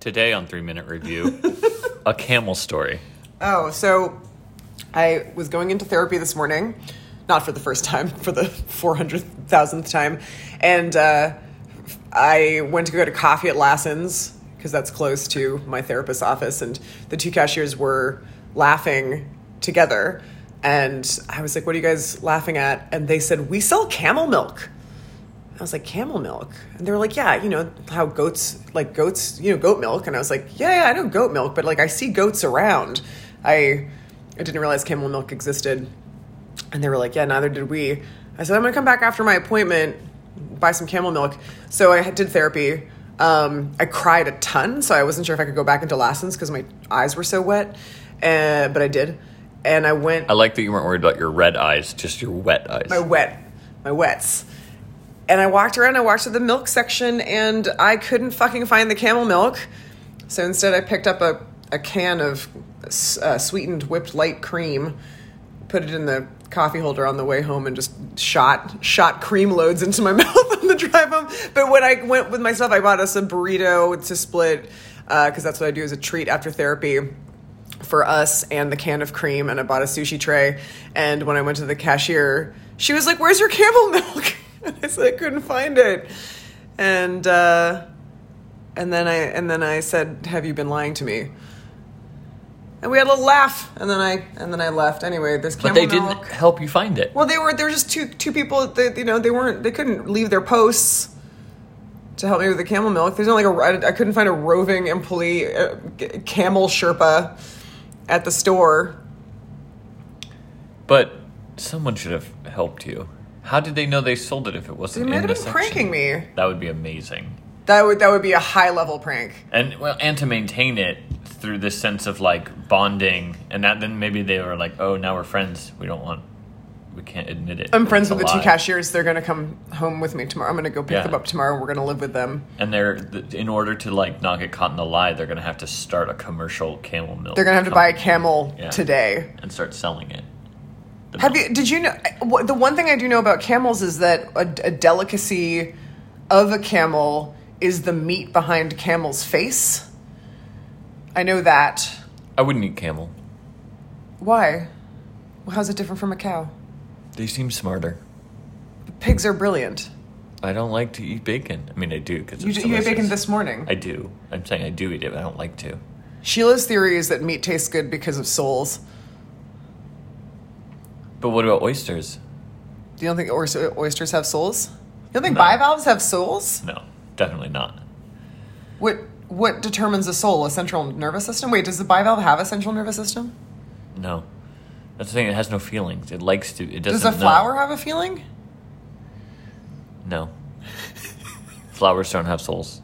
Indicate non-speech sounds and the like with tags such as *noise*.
Today on Three Minute Review, *laughs* a camel story. Oh, so I was going into therapy this morning, not for the first time, *laughs* for the 400,000th time. And uh, I went to go to coffee at Lassen's because that's close to my therapist's office. And the two cashiers were laughing together. And I was like, What are you guys laughing at? And they said, We sell camel milk. I was like, camel milk? And they were like, yeah, you know, how goats, like goats, you know, goat milk. And I was like, yeah, yeah, I know goat milk, but like I see goats around. I, I didn't realize camel milk existed. And they were like, yeah, neither did we. I said, I'm going to come back after my appointment, buy some camel milk. So I did therapy. Um, I cried a ton, so I wasn't sure if I could go back into Lassen's because my eyes were so wet. Uh, but I did. And I went. I like that you weren't worried about your red eyes, just your wet eyes. My wet, my wets and I walked around, I walked to the milk section, and I couldn't fucking find the camel milk. So instead, I picked up a, a can of uh, sweetened whipped light cream, put it in the coffee holder on the way home, and just shot shot cream loads into my *laughs* mouth on the drive home. But when I went with myself, I bought us a burrito to split because uh, that's what I do as a treat after therapy for us and the can of cream and I bought a sushi tray and when I went to the cashier she was like where's your camel milk *laughs* *laughs* I said I couldn't find it, and uh, and then I and then I said, "Have you been lying to me?" And we had a little laugh, and then I and then I left. Anyway, there's but they didn't help you find it. Well, they were there were just two two people. That, you know, they weren't they couldn't leave their posts to help me with the camel milk. There's only like a I couldn't find a roving employee uh, camel Sherpa at the store. But someone should have helped you. How did they know they sold it if it wasn't they in the have been pranking me. That would be amazing. That would that would be a high level prank. And well, and to maintain it through this sense of like bonding, and that then maybe they were like, oh, now we're friends. We don't want. We can't admit it. I'm friends with the lie. two cashiers. They're gonna come home with me tomorrow. I'm gonna go pick yeah. them up tomorrow. We're gonna live with them. And they're in order to like not get caught in the lie, they're gonna have to start a commercial camel milk. They're gonna have to buy a camel yeah. today and start selling it. Have you? Did you know? The one thing I do know about camels is that a, a delicacy of a camel is the meat behind camel's face. I know that. I wouldn't eat camel. Why? Well, how's it different from a cow? They seem smarter. Pigs are brilliant. I don't like to eat bacon. I mean, I do because you, you ate bacon this morning. I do. I'm saying I do eat it, but I don't like to. Sheila's theory is that meat tastes good because of souls. But what about oysters? Do you don't think oysters have souls? You don't think no. bivalves have souls? No, definitely not. What what determines a soul? A central nervous system? Wait, does the bivalve have a central nervous system? No. That's the thing. It has no feelings. It likes to. It doesn't. Does a flower know. have a feeling? No. *laughs* Flowers don't have souls.